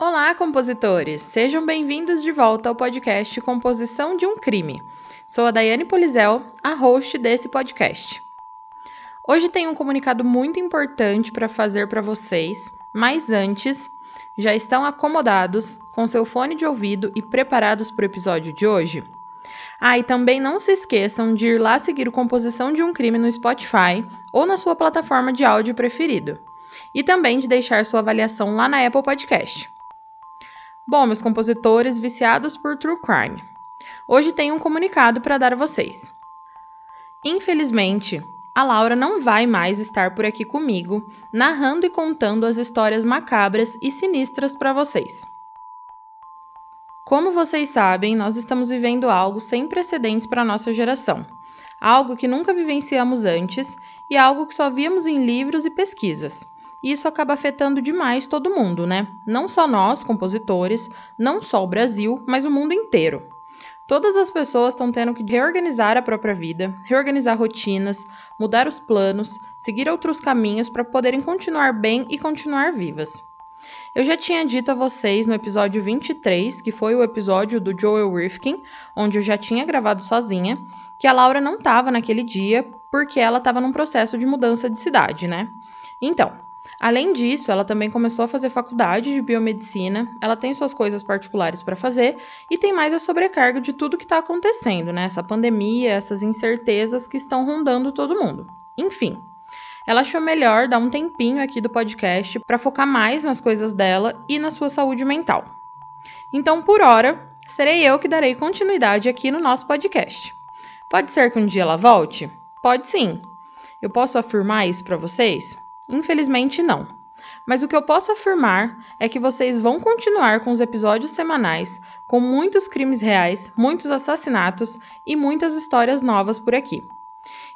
Olá, compositores! Sejam bem-vindos de volta ao podcast Composição de um Crime. Sou a Daiane Polizel, a host desse podcast. Hoje tenho um comunicado muito importante para fazer para vocês, mas antes, já estão acomodados com seu fone de ouvido e preparados para o episódio de hoje? Ah, e também não se esqueçam de ir lá seguir o Composição de um Crime no Spotify ou na sua plataforma de áudio preferido. E também de deixar sua avaliação lá na Apple Podcast. Bom, meus compositores viciados por true crime, hoje tenho um comunicado para dar a vocês. Infelizmente, a Laura não vai mais estar por aqui comigo, narrando e contando as histórias macabras e sinistras para vocês. Como vocês sabem, nós estamos vivendo algo sem precedentes para nossa geração, algo que nunca vivenciamos antes e algo que só víamos em livros e pesquisas isso acaba afetando demais todo mundo, né? Não só nós, compositores, não só o Brasil, mas o mundo inteiro. Todas as pessoas estão tendo que reorganizar a própria vida, reorganizar rotinas, mudar os planos, seguir outros caminhos para poderem continuar bem e continuar vivas. Eu já tinha dito a vocês no episódio 23, que foi o episódio do Joel Rifkin, onde eu já tinha gravado sozinha, que a Laura não estava naquele dia porque ela estava num processo de mudança de cidade, né? Então, Além disso, ela também começou a fazer faculdade de biomedicina, ela tem suas coisas particulares para fazer e tem mais a sobrecarga de tudo que está acontecendo, né? Essa pandemia, essas incertezas que estão rondando todo mundo. Enfim, ela achou melhor dar um tempinho aqui do podcast para focar mais nas coisas dela e na sua saúde mental. Então, por hora, serei eu que darei continuidade aqui no nosso podcast. Pode ser que um dia ela volte? Pode sim. Eu posso afirmar isso para vocês? Infelizmente, não. Mas o que eu posso afirmar é que vocês vão continuar com os episódios semanais, com muitos crimes reais, muitos assassinatos e muitas histórias novas por aqui.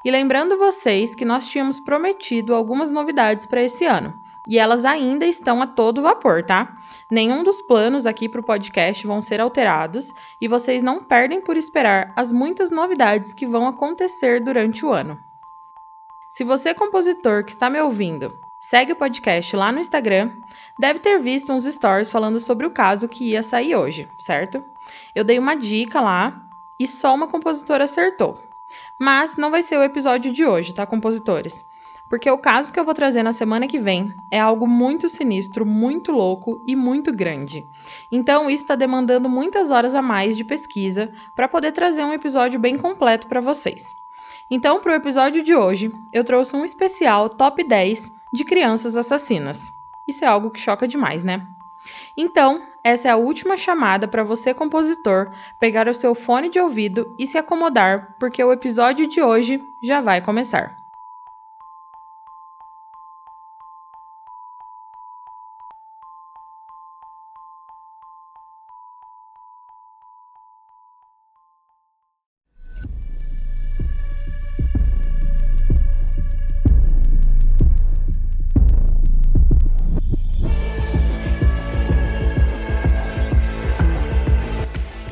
E lembrando vocês que nós tínhamos prometido algumas novidades para esse ano, e elas ainda estão a todo vapor, tá? Nenhum dos planos aqui para o podcast vão ser alterados e vocês não perdem por esperar as muitas novidades que vão acontecer durante o ano. Se você, compositor que está me ouvindo, segue o podcast lá no Instagram, deve ter visto uns stories falando sobre o caso que ia sair hoje, certo? Eu dei uma dica lá e só uma compositora acertou. Mas não vai ser o episódio de hoje, tá, compositores? Porque o caso que eu vou trazer na semana que vem é algo muito sinistro, muito louco e muito grande. Então, isso está demandando muitas horas a mais de pesquisa para poder trazer um episódio bem completo para vocês. Então, para o episódio de hoje, eu trouxe um especial top 10 de crianças assassinas. Isso é algo que choca demais, né? Então, essa é a última chamada para você, compositor, pegar o seu fone de ouvido e se acomodar, porque o episódio de hoje já vai começar.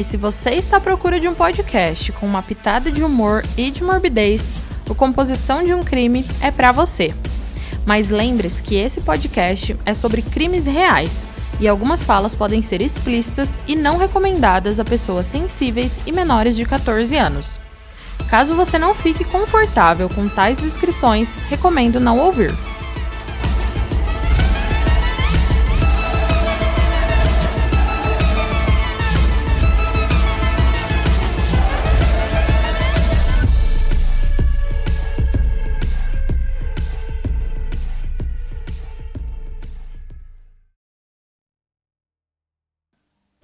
E se você está à procura de um podcast com uma pitada de humor e de morbidez, o Composição de um Crime é para você. Mas lembre-se que esse podcast é sobre crimes reais e algumas falas podem ser explícitas e não recomendadas a pessoas sensíveis e menores de 14 anos. Caso você não fique confortável com tais descrições, recomendo não ouvir.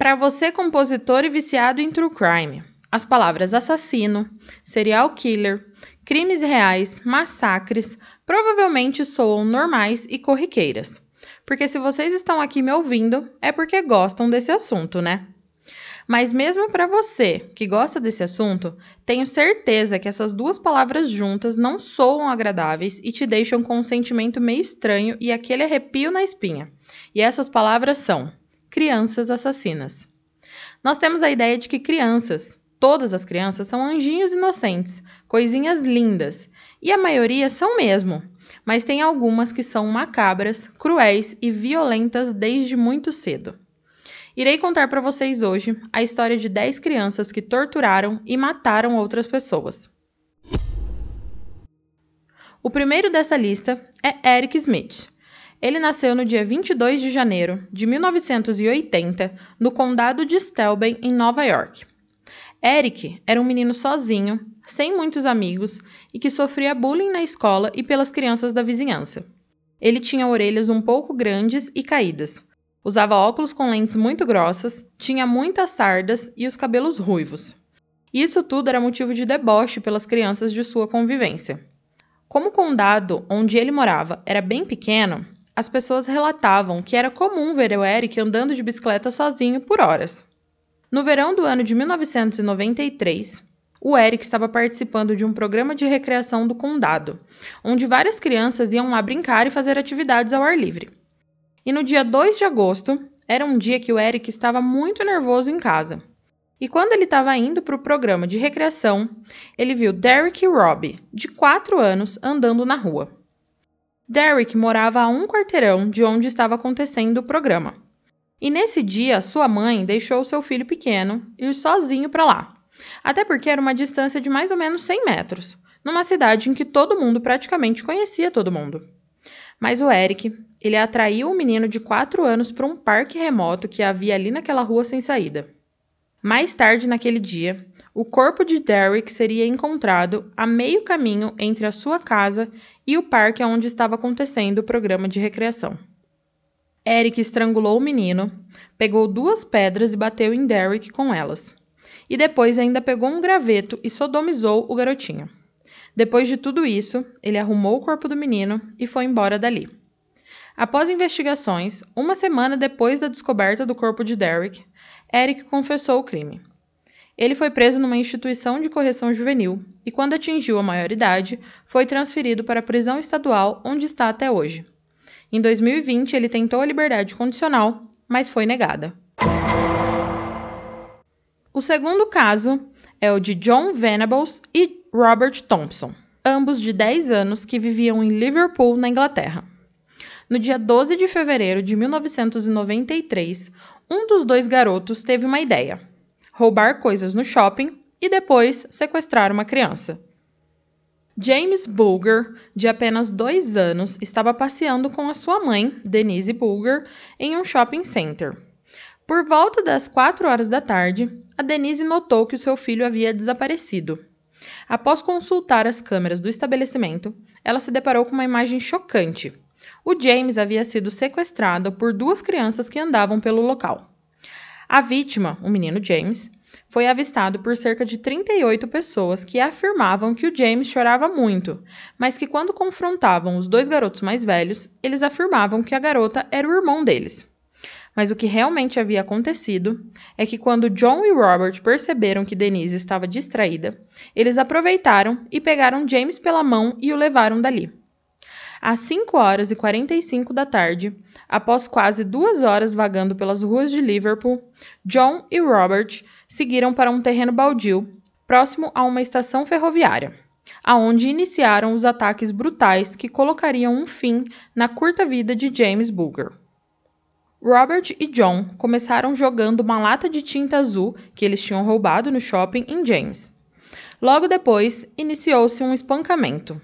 Para você, compositor e viciado em true crime, as palavras assassino, serial killer, crimes reais, massacres provavelmente soam normais e corriqueiras. Porque se vocês estão aqui me ouvindo, é porque gostam desse assunto, né? Mas mesmo para você que gosta desse assunto, tenho certeza que essas duas palavras juntas não soam agradáveis e te deixam com um sentimento meio estranho e aquele arrepio na espinha. E essas palavras são crianças assassinas. Nós temos a ideia de que crianças, todas as crianças, são anjinhos inocentes, coisinhas lindas, e a maioria são mesmo, mas tem algumas que são macabras, cruéis e violentas desde muito cedo. Irei contar para vocês hoje a história de 10 crianças que torturaram e mataram outras pessoas. O primeiro dessa lista é Eric Smith. Ele nasceu no dia 22 de janeiro de 1980 no condado de Stelben, em Nova York. Eric era um menino sozinho, sem muitos amigos e que sofria bullying na escola e pelas crianças da vizinhança. Ele tinha orelhas um pouco grandes e caídas, Usava óculos com lentes muito grossas, tinha muitas sardas e os cabelos ruivos. Isso tudo era motivo de deboche pelas crianças de sua convivência. Como o condado onde ele morava era bem pequeno, as pessoas relatavam que era comum ver o Eric andando de bicicleta sozinho por horas. No verão do ano de 1993, o Eric estava participando de um programa de recreação do condado, onde várias crianças iam lá brincar e fazer atividades ao ar livre. E no dia 2 de agosto, era um dia que o Eric estava muito nervoso em casa. E quando ele estava indo para o programa de recreação, ele viu Derek e Robbie, de 4 anos, andando na rua. Derek morava a um quarteirão de onde estava acontecendo o programa. E nesse dia, sua mãe deixou seu filho pequeno ir sozinho para lá. Até porque era uma distância de mais ou menos 100 metros, numa cidade em que todo mundo praticamente conhecia todo mundo. Mas o Eric, ele atraiu o menino de 4 anos para um parque remoto que havia ali naquela rua sem saída. Mais tarde naquele dia, o corpo de Derek seria encontrado a meio caminho entre a sua casa e o parque onde estava acontecendo o programa de recreação. Eric estrangulou o menino, pegou duas pedras e bateu em Derek com elas. E depois ainda pegou um graveto e sodomizou o garotinho. Depois de tudo isso, ele arrumou o corpo do menino e foi embora dali. Após investigações, uma semana depois da descoberta do corpo de Derek, Eric confessou o crime. Ele foi preso numa instituição de correção juvenil e, quando atingiu a maioridade, foi transferido para a prisão estadual onde está até hoje. Em 2020, ele tentou a liberdade condicional, mas foi negada. O segundo caso é o de John Venables e Robert Thompson, ambos de 10 anos que viviam em Liverpool, na Inglaterra. No dia 12 de fevereiro de 1993, um dos dois garotos teve uma ideia: roubar coisas no shopping e depois sequestrar uma criança. James Bulger, de apenas dois anos, estava passeando com a sua mãe, Denise Bulger, em um shopping center. Por volta das quatro horas da tarde, a Denise notou que o seu filho havia desaparecido. Após consultar as câmeras do estabelecimento, ela se deparou com uma imagem chocante o James havia sido sequestrado por duas crianças que andavam pelo local. A vítima, o menino James, foi avistado por cerca de 38 pessoas que afirmavam que o James chorava muito, mas que quando confrontavam os dois garotos mais velhos, eles afirmavam que a garota era o irmão deles. Mas o que realmente havia acontecido é que quando John e Robert perceberam que Denise estava distraída, eles aproveitaram e pegaram James pela mão e o levaram dali. Às 5 horas e 45 da tarde, após quase duas horas vagando pelas ruas de Liverpool, John e Robert seguiram para um terreno baldio, próximo a uma estação ferroviária, aonde iniciaram os ataques brutais que colocariam um fim na curta vida de James Bulger. Robert e John começaram jogando uma lata de tinta azul que eles tinham roubado no shopping em James. Logo depois, iniciou-se um espancamento.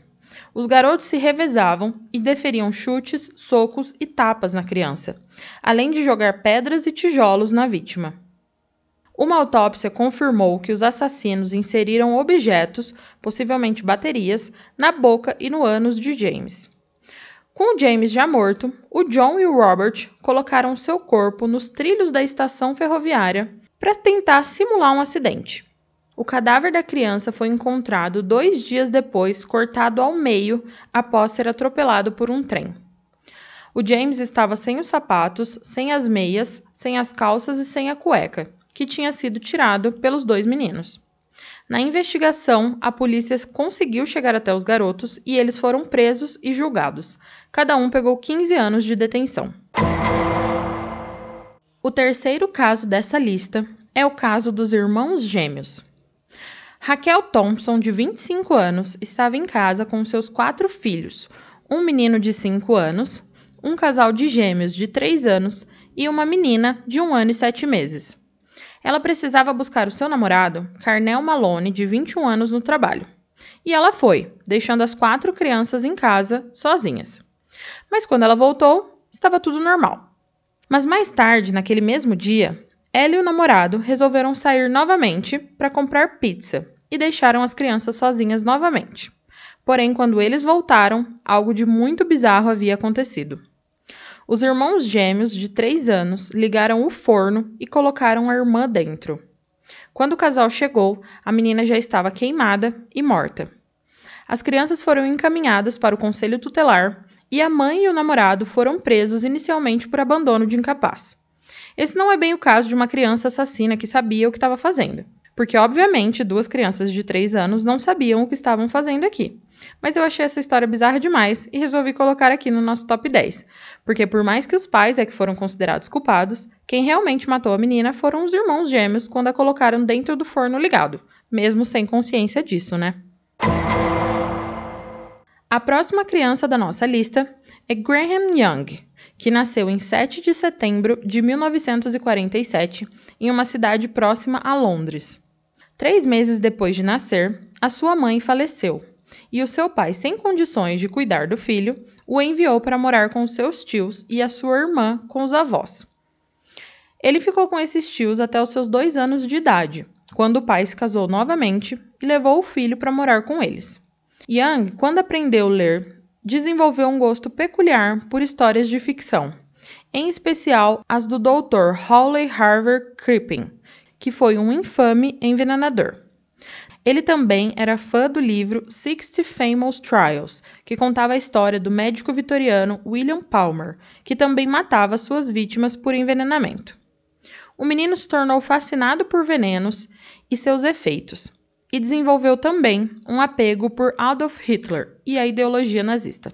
Os garotos se revezavam e deferiam chutes, socos e tapas na criança, além de jogar pedras e tijolos na vítima. Uma autópsia confirmou que os assassinos inseriram objetos, possivelmente baterias, na boca e no ânus de James. Com James já morto, o John e o Robert colocaram seu corpo nos trilhos da estação ferroviária para tentar simular um acidente. O cadáver da criança foi encontrado dois dias depois, cortado ao meio, após ser atropelado por um trem. O James estava sem os sapatos, sem as meias, sem as calças e sem a cueca, que tinha sido tirado pelos dois meninos. Na investigação, a polícia conseguiu chegar até os garotos e eles foram presos e julgados. Cada um pegou 15 anos de detenção. O terceiro caso dessa lista é o caso dos irmãos gêmeos. Raquel Thompson, de 25 anos, estava em casa com seus quatro filhos, um menino de 5 anos, um casal de gêmeos de 3 anos e uma menina de um ano e sete meses. Ela precisava buscar o seu namorado, Carnel Malone, de 21 anos, no trabalho. E ela foi, deixando as quatro crianças em casa, sozinhas. Mas quando ela voltou, estava tudo normal. Mas mais tarde, naquele mesmo dia, ela e o namorado resolveram sair novamente para comprar pizza e deixaram as crianças sozinhas novamente. Porém, quando eles voltaram, algo de muito bizarro havia acontecido. Os irmãos gêmeos de três anos ligaram o forno e colocaram a irmã dentro. Quando o casal chegou, a menina já estava queimada e morta. As crianças foram encaminhadas para o conselho tutelar e a mãe e o namorado foram presos inicialmente por abandono de incapaz. Esse não é bem o caso de uma criança assassina que sabia o que estava fazendo, porque obviamente duas crianças de 3 anos não sabiam o que estavam fazendo aqui. Mas eu achei essa história bizarra demais e resolvi colocar aqui no nosso top 10, porque por mais que os pais é que foram considerados culpados, quem realmente matou a menina foram os irmãos gêmeos quando a colocaram dentro do forno ligado, mesmo sem consciência disso, né? A próxima criança da nossa lista é Graham Young, que nasceu em 7 de setembro de 1947 em uma cidade próxima a Londres. Três meses depois de nascer, a sua mãe faleceu e o seu pai, sem condições de cuidar do filho, o enviou para morar com seus tios e a sua irmã com os avós. Ele ficou com esses tios até os seus dois anos de idade, quando o pai se casou novamente e levou o filho para morar com eles. Young, quando aprendeu a ler, desenvolveu um gosto peculiar por histórias de ficção, em especial as do Dr. Hawley Harvey Crippen, que foi um infame envenenador. Ele também era fã do livro Sixty Famous Trials, que contava a história do médico vitoriano William Palmer, que também matava suas vítimas por envenenamento. O menino se tornou fascinado por venenos e seus efeitos e desenvolveu também um apego por Adolf Hitler e a ideologia nazista.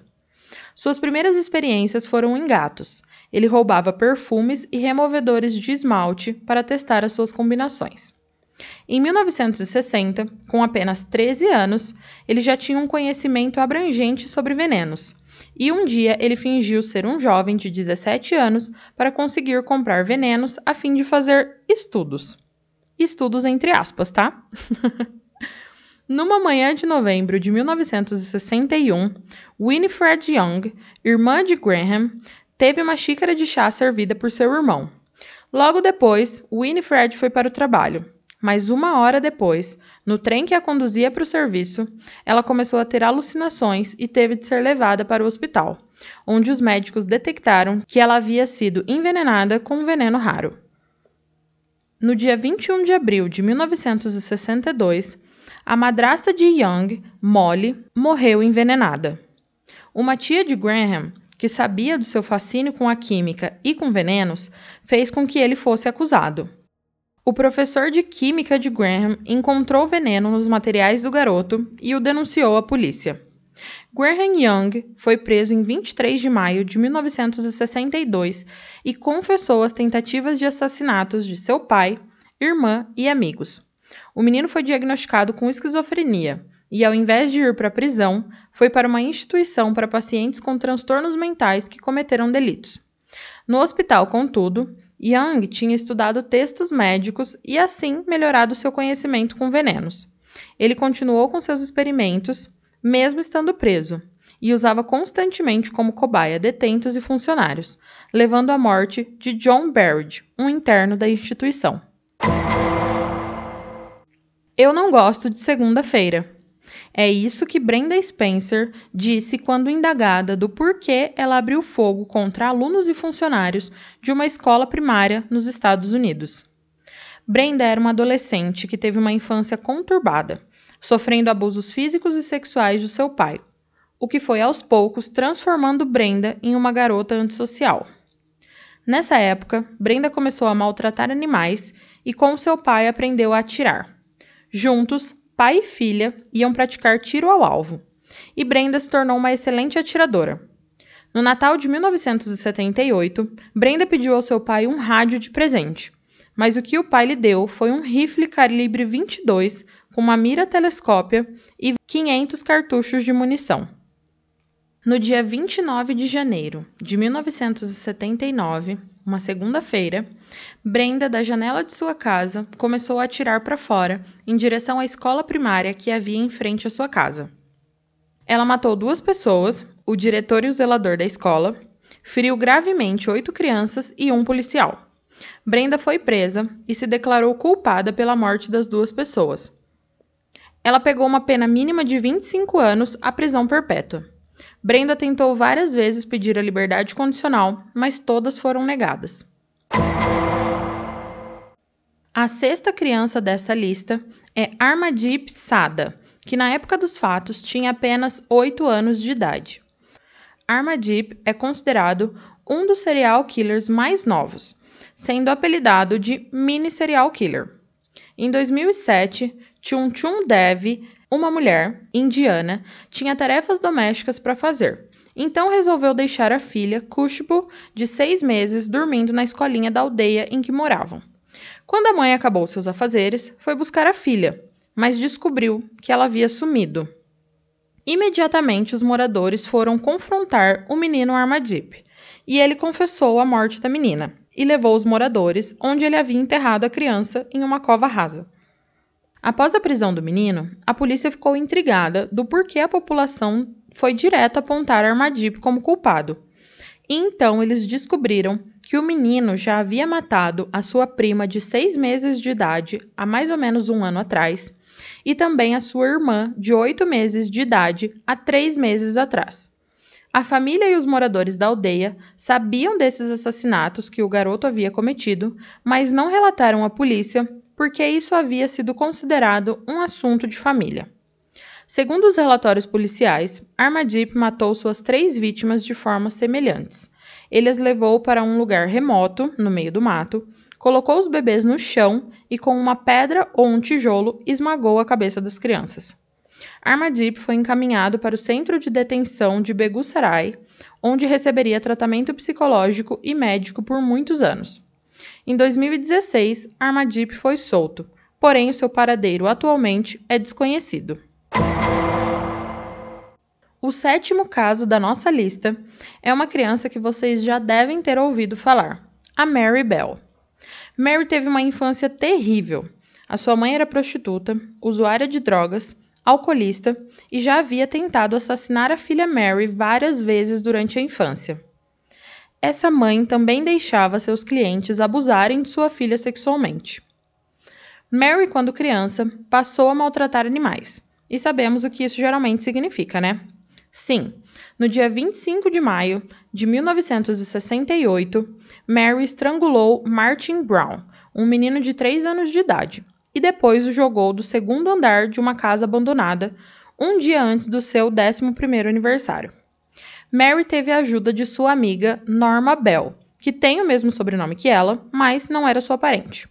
Suas primeiras experiências foram em gatos. Ele roubava perfumes e removedores de esmalte para testar as suas combinações. Em 1960, com apenas 13 anos, ele já tinha um conhecimento abrangente sobre venenos. E um dia ele fingiu ser um jovem de 17 anos para conseguir comprar venenos a fim de fazer estudos. Estudos entre aspas, tá? Numa manhã de novembro de 1961, Winifred Young, irmã de Graham, teve uma xícara de chá servida por seu irmão. Logo depois, Winifred foi para o trabalho, mas uma hora depois, no trem que a conduzia para o serviço, ela começou a ter alucinações e teve de ser levada para o hospital, onde os médicos detectaram que ela havia sido envenenada com um veneno raro. No dia 21 de abril de 1962, a madrasta de Young, Molly, morreu envenenada. Uma tia de Graham, que sabia do seu fascínio com a química e com venenos, fez com que ele fosse acusado. O professor de química de Graham encontrou veneno nos materiais do garoto e o denunciou à polícia. Graham Young foi preso em 23 de maio de 1962 e confessou as tentativas de assassinatos de seu pai, irmã e amigos. O menino foi diagnosticado com esquizofrenia e, ao invés de ir para a prisão, foi para uma instituição para pacientes com transtornos mentais que cometeram delitos. No hospital, contudo, Young tinha estudado textos médicos e, assim, melhorado seu conhecimento com venenos. Ele continuou com seus experimentos, mesmo estando preso, e usava constantemente como cobaia detentos e funcionários, levando à morte de John Barrett, um interno da instituição. Eu não gosto de segunda-feira. É isso que Brenda Spencer disse quando indagada do porquê ela abriu fogo contra alunos e funcionários de uma escola primária nos Estados Unidos. Brenda era uma adolescente que teve uma infância conturbada, sofrendo abusos físicos e sexuais do seu pai, o que foi aos poucos transformando Brenda em uma garota antissocial. Nessa época, Brenda começou a maltratar animais e com seu pai aprendeu a atirar. Juntos, pai e filha iam praticar tiro ao alvo, e Brenda se tornou uma excelente atiradora. No Natal de 1978, Brenda pediu ao seu pai um rádio de presente, mas o que o pai lhe deu foi um rifle calibre 22 com uma mira telescópia e 500 cartuchos de munição. No dia 29 de janeiro de 1979, uma segunda-feira, Brenda, da janela de sua casa, começou a atirar para fora, em direção à escola primária que havia em frente à sua casa. Ela matou duas pessoas, o diretor e o zelador da escola, feriu gravemente oito crianças e um policial. Brenda foi presa e se declarou culpada pela morte das duas pessoas. Ela pegou uma pena mínima de 25 anos à prisão perpétua. Brenda tentou várias vezes pedir a liberdade condicional, mas todas foram negadas. A sexta criança desta lista é Armadip Sada, que na época dos fatos tinha apenas 8 anos de idade. Armadip é considerado um dos serial killers mais novos, sendo apelidado de mini serial killer. Em 2007, Chun Chun Dev uma mulher, indiana, tinha tarefas domésticas para fazer, então resolveu deixar a filha, Kushbu, de seis meses, dormindo na escolinha da aldeia em que moravam. Quando a mãe acabou seus afazeres, foi buscar a filha, mas descobriu que ela havia sumido. Imediatamente, os moradores foram confrontar o menino Armadip, e ele confessou a morte da menina e levou os moradores onde ele havia enterrado a criança em uma cova rasa. Após a prisão do menino, a polícia ficou intrigada do porquê a população foi direto apontar Armadip como culpado. E então eles descobriram que o menino já havia matado a sua prima de seis meses de idade há mais ou menos um ano atrás, e também a sua irmã de oito meses de idade há três meses atrás. A família e os moradores da aldeia sabiam desses assassinatos que o garoto havia cometido, mas não relataram à polícia porque isso havia sido considerado um assunto de família. Segundo os relatórios policiais, Armadip matou suas três vítimas de formas semelhantes. Ele as levou para um lugar remoto, no meio do mato, colocou os bebês no chão e, com uma pedra ou um tijolo, esmagou a cabeça das crianças. Armadip foi encaminhado para o centro de detenção de Begusarai, onde receberia tratamento psicológico e médico por muitos anos. Em 2016, Armadip foi solto, porém o seu paradeiro atualmente é desconhecido. O sétimo caso da nossa lista é uma criança que vocês já devem ter ouvido falar, a Mary Bell. Mary teve uma infância terrível. A sua mãe era prostituta, usuária de drogas, alcoolista e já havia tentado assassinar a filha Mary várias vezes durante a infância. Essa mãe também deixava seus clientes abusarem de sua filha sexualmente. Mary, quando criança, passou a maltratar animais. E sabemos o que isso geralmente significa, né? Sim, no dia 25 de maio de 1968, Mary estrangulou Martin Brown, um menino de 3 anos de idade, e depois o jogou do segundo andar de uma casa abandonada, um dia antes do seu 11º aniversário. Mary teve a ajuda de sua amiga Norma Bell, que tem o mesmo sobrenome que ela, mas não era sua parente.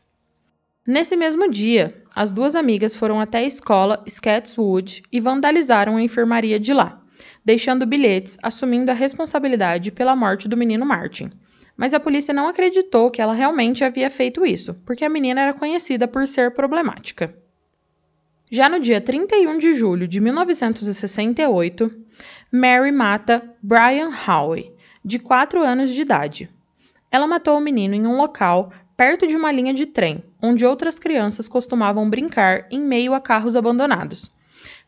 Nesse mesmo dia, as duas amigas foram até a escola Scatswood e vandalizaram a enfermaria de lá, deixando bilhetes assumindo a responsabilidade pela morte do menino Martin. Mas a polícia não acreditou que ela realmente havia feito isso, porque a menina era conhecida por ser problemática. Já no dia 31 de julho de 1968, Mary mata Brian Howe, de 4 anos de idade. Ela matou o menino em um local perto de uma linha de trem, onde outras crianças costumavam brincar em meio a carros abandonados.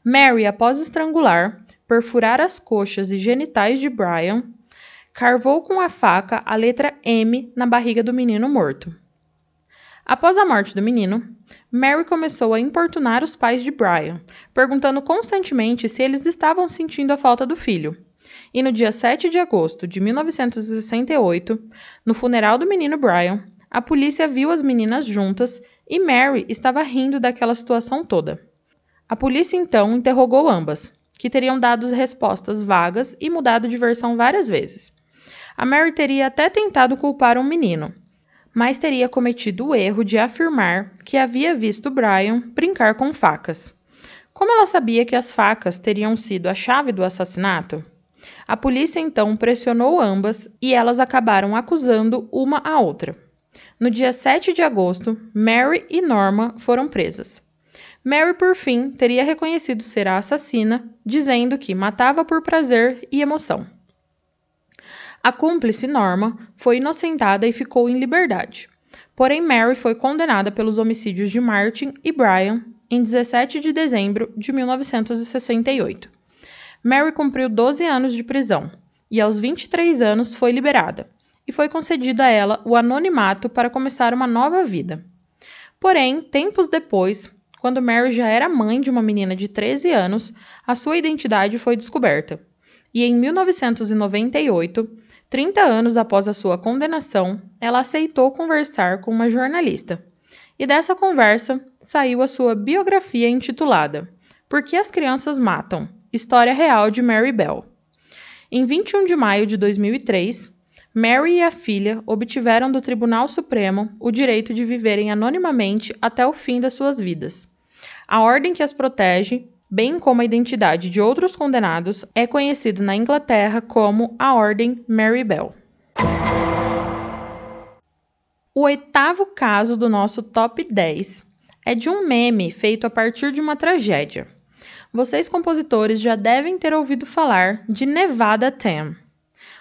Mary, após estrangular, perfurar as coxas e genitais de Brian, carvou com a faca a letra M na barriga do menino morto. Após a morte do menino, Mary começou a importunar os pais de Brian, perguntando constantemente se eles estavam sentindo a falta do filho. E no dia 7 de agosto de 1968, no funeral do menino Brian, a polícia viu as meninas juntas e Mary estava rindo daquela situação toda. A polícia então interrogou ambas, que teriam dado respostas vagas e mudado de versão várias vezes. A Mary teria até tentado culpar um menino, mas teria cometido o erro de afirmar que havia visto Brian brincar com facas. Como ela sabia que as facas teriam sido a chave do assassinato? A polícia então pressionou ambas e elas acabaram acusando uma a outra. No dia 7 de agosto, Mary e Norma foram presas. Mary, por fim, teria reconhecido ser a assassina, dizendo que matava por prazer e emoção. A cúmplice Norma foi inocentada e ficou em liberdade. Porém, Mary foi condenada pelos homicídios de Martin e Brian em 17 de dezembro de 1968. Mary cumpriu 12 anos de prisão e, aos 23 anos, foi liberada, e foi concedido a ela o anonimato para começar uma nova vida. Porém, tempos depois, quando Mary já era mãe de uma menina de 13 anos, a sua identidade foi descoberta. E em 1998, 30 anos após a sua condenação, ela aceitou conversar com uma jornalista. E dessa conversa saiu a sua biografia intitulada Por que as crianças matam? História real de Mary Bell. Em 21 de maio de 2003, Mary e a filha obtiveram do Tribunal Supremo o direito de viverem anonimamente até o fim das suas vidas. A ordem que as protege, bem como a identidade de outros condenados, é conhecida na Inglaterra como a Ordem Mary Bell. O oitavo caso do nosso top 10 é de um meme feito a partir de uma tragédia. Vocês, compositores, já devem ter ouvido falar de Nevada Tam.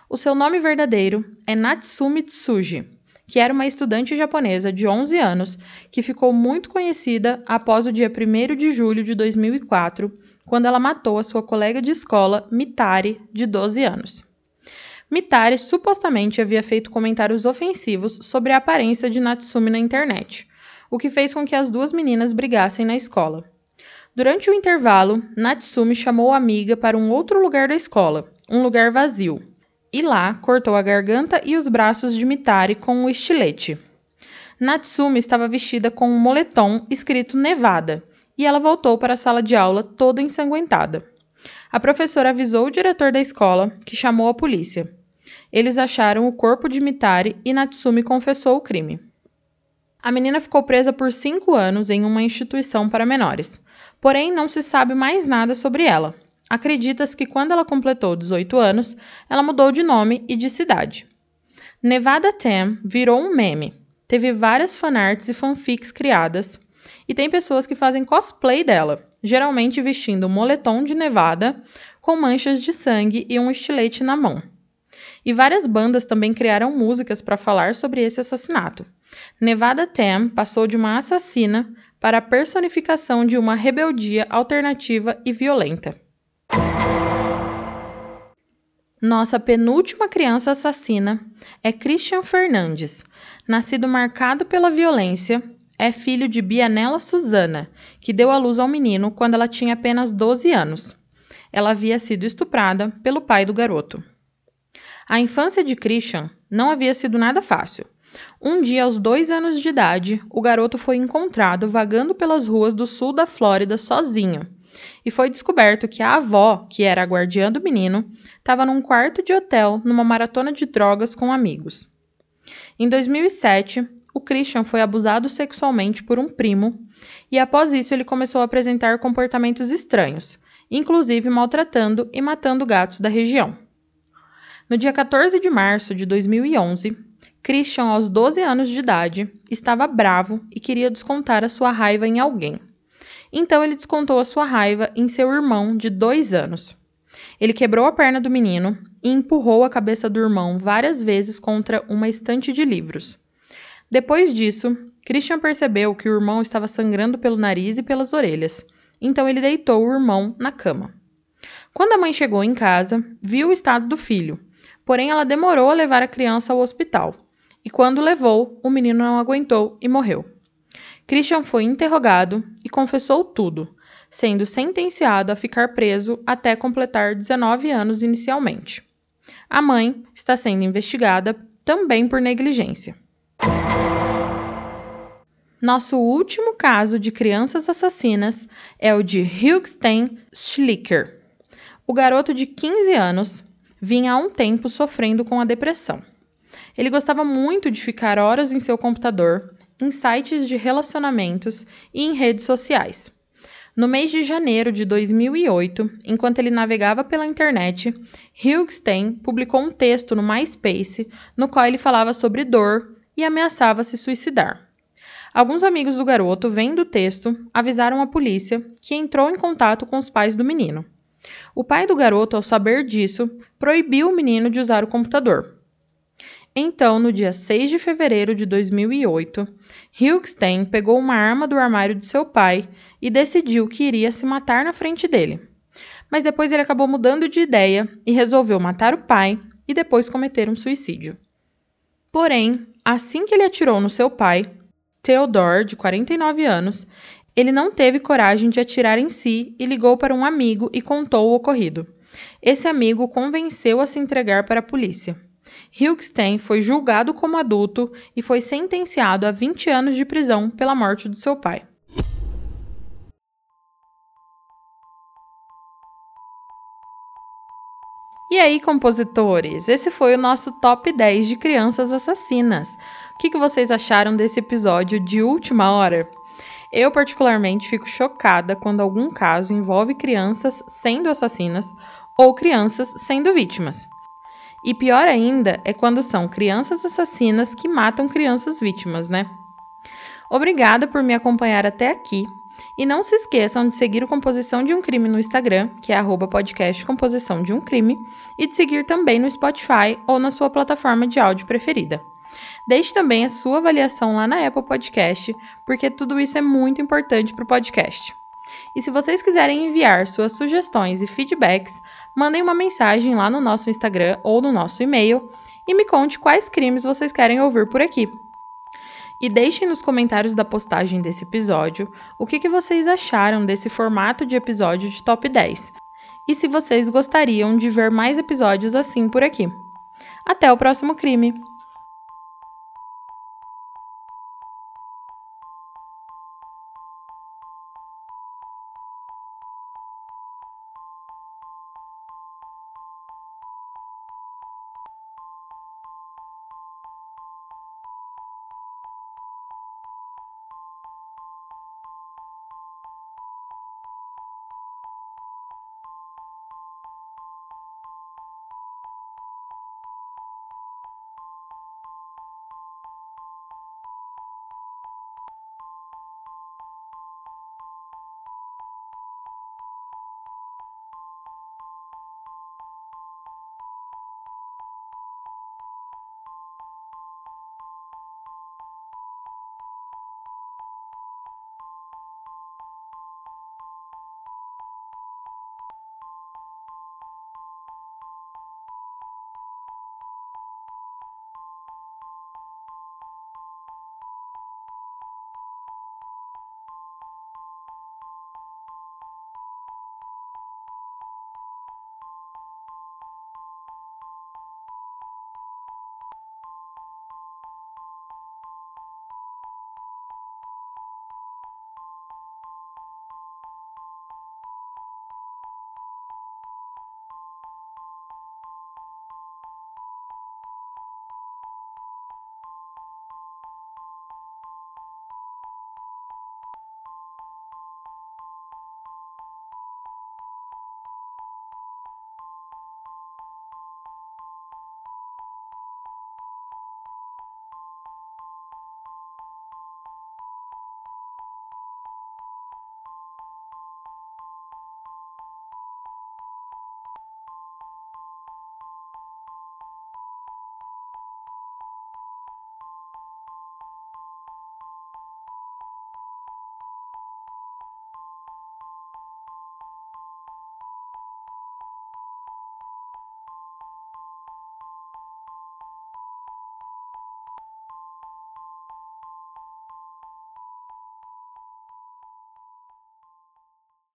O seu nome verdadeiro é Natsumi Tsuji que era uma estudante japonesa de 11 anos que ficou muito conhecida após o dia 1 de julho de 2004, quando ela matou a sua colega de escola, Mitari, de 12 anos. Mitari supostamente havia feito comentários ofensivos sobre a aparência de Natsumi na internet, o que fez com que as duas meninas brigassem na escola. Durante o intervalo, Natsumi chamou a amiga para um outro lugar da escola, um lugar vazio, e lá cortou a garganta e os braços de Mitari com um estilete. Natsumi estava vestida com um moletom escrito Nevada e ela voltou para a sala de aula toda ensanguentada. A professora avisou o diretor da escola, que chamou a polícia. Eles acharam o corpo de Mitari e Natsumi confessou o crime. A menina ficou presa por cinco anos em uma instituição para menores, porém não se sabe mais nada sobre ela. Acredita-se que quando ela completou 18 anos, ela mudou de nome e de cidade. Nevada Tam virou um meme. Teve várias fanarts e fanfics criadas, e tem pessoas que fazem cosplay dela, geralmente vestindo um moletom de Nevada com manchas de sangue e um estilete na mão. E várias bandas também criaram músicas para falar sobre esse assassinato. Nevada Tam passou de uma assassina para a personificação de uma rebeldia alternativa e violenta. Nossa penúltima criança assassina é Christian Fernandes, nascido marcado pela violência, é filho de Bianella Susana, que deu à luz ao menino quando ela tinha apenas 12 anos. Ela havia sido estuprada pelo pai do garoto. A infância de Christian não havia sido nada fácil. Um dia, aos dois anos de idade, o garoto foi encontrado vagando pelas ruas do sul da Flórida sozinho e foi descoberto que a avó, que era a guardiã do menino, estava num quarto de hotel numa maratona de drogas com amigos. Em 2007, o Christian foi abusado sexualmente por um primo e após isso ele começou a apresentar comportamentos estranhos, inclusive maltratando e matando gatos da região. No dia 14 de março de 2011, Christian, aos 12 anos de idade, estava bravo e queria descontar a sua raiva em alguém. Então ele descontou a sua raiva em seu irmão de dois anos. Ele quebrou a perna do menino e empurrou a cabeça do irmão várias vezes contra uma estante de livros. Depois disso, Christian percebeu que o irmão estava sangrando pelo nariz e pelas orelhas, então ele deitou o irmão na cama. Quando a mãe chegou em casa, viu o estado do filho, porém ela demorou a levar a criança ao hospital, e quando levou, o menino não aguentou e morreu. Christian foi interrogado e confessou tudo, sendo sentenciado a ficar preso até completar 19 anos inicialmente. A mãe está sendo investigada também por negligência. Nosso último caso de crianças assassinas é o de Hugstein Schlicker. O garoto de 15 anos vinha há um tempo sofrendo com a depressão. Ele gostava muito de ficar horas em seu computador em sites de relacionamentos e em redes sociais. No mês de janeiro de 2008, enquanto ele navegava pela internet, Hugstein publicou um texto no MySpace no qual ele falava sobre dor e ameaçava se suicidar. Alguns amigos do garoto, vendo o texto, avisaram a polícia, que entrou em contato com os pais do menino. O pai do garoto, ao saber disso, proibiu o menino de usar o computador. Então, no dia 6 de fevereiro de 2008, Hilkstein pegou uma arma do armário de seu pai e decidiu que iria se matar na frente dele. Mas depois ele acabou mudando de ideia e resolveu matar o pai e depois cometer um suicídio. Porém, assim que ele atirou no seu pai, Theodore, de 49 anos, ele não teve coragem de atirar em si e ligou para um amigo e contou o ocorrido. Esse amigo convenceu a se entregar para a polícia. Hilkstein foi julgado como adulto e foi sentenciado a 20 anos de prisão pela morte do seu pai. E aí, compositores? Esse foi o nosso top 10 de crianças assassinas. O que, que vocês acharam desse episódio de última hora? Eu, particularmente, fico chocada quando algum caso envolve crianças sendo assassinas ou crianças sendo vítimas. E pior ainda é quando são crianças assassinas que matam crianças vítimas, né? Obrigada por me acompanhar até aqui. E não se esqueçam de seguir o Composição de um Crime no Instagram, que é podcast Composição de um Crime, e de seguir também no Spotify ou na sua plataforma de áudio preferida. Deixe também a sua avaliação lá na Apple Podcast, porque tudo isso é muito importante para o podcast. E se vocês quiserem enviar suas sugestões e feedbacks, mandem uma mensagem lá no nosso Instagram ou no nosso e-mail e me conte quais crimes vocês querem ouvir por aqui. E deixem nos comentários da postagem desse episódio o que, que vocês acharam desse formato de episódio de top 10 e se vocês gostariam de ver mais episódios assim por aqui. Até o próximo crime!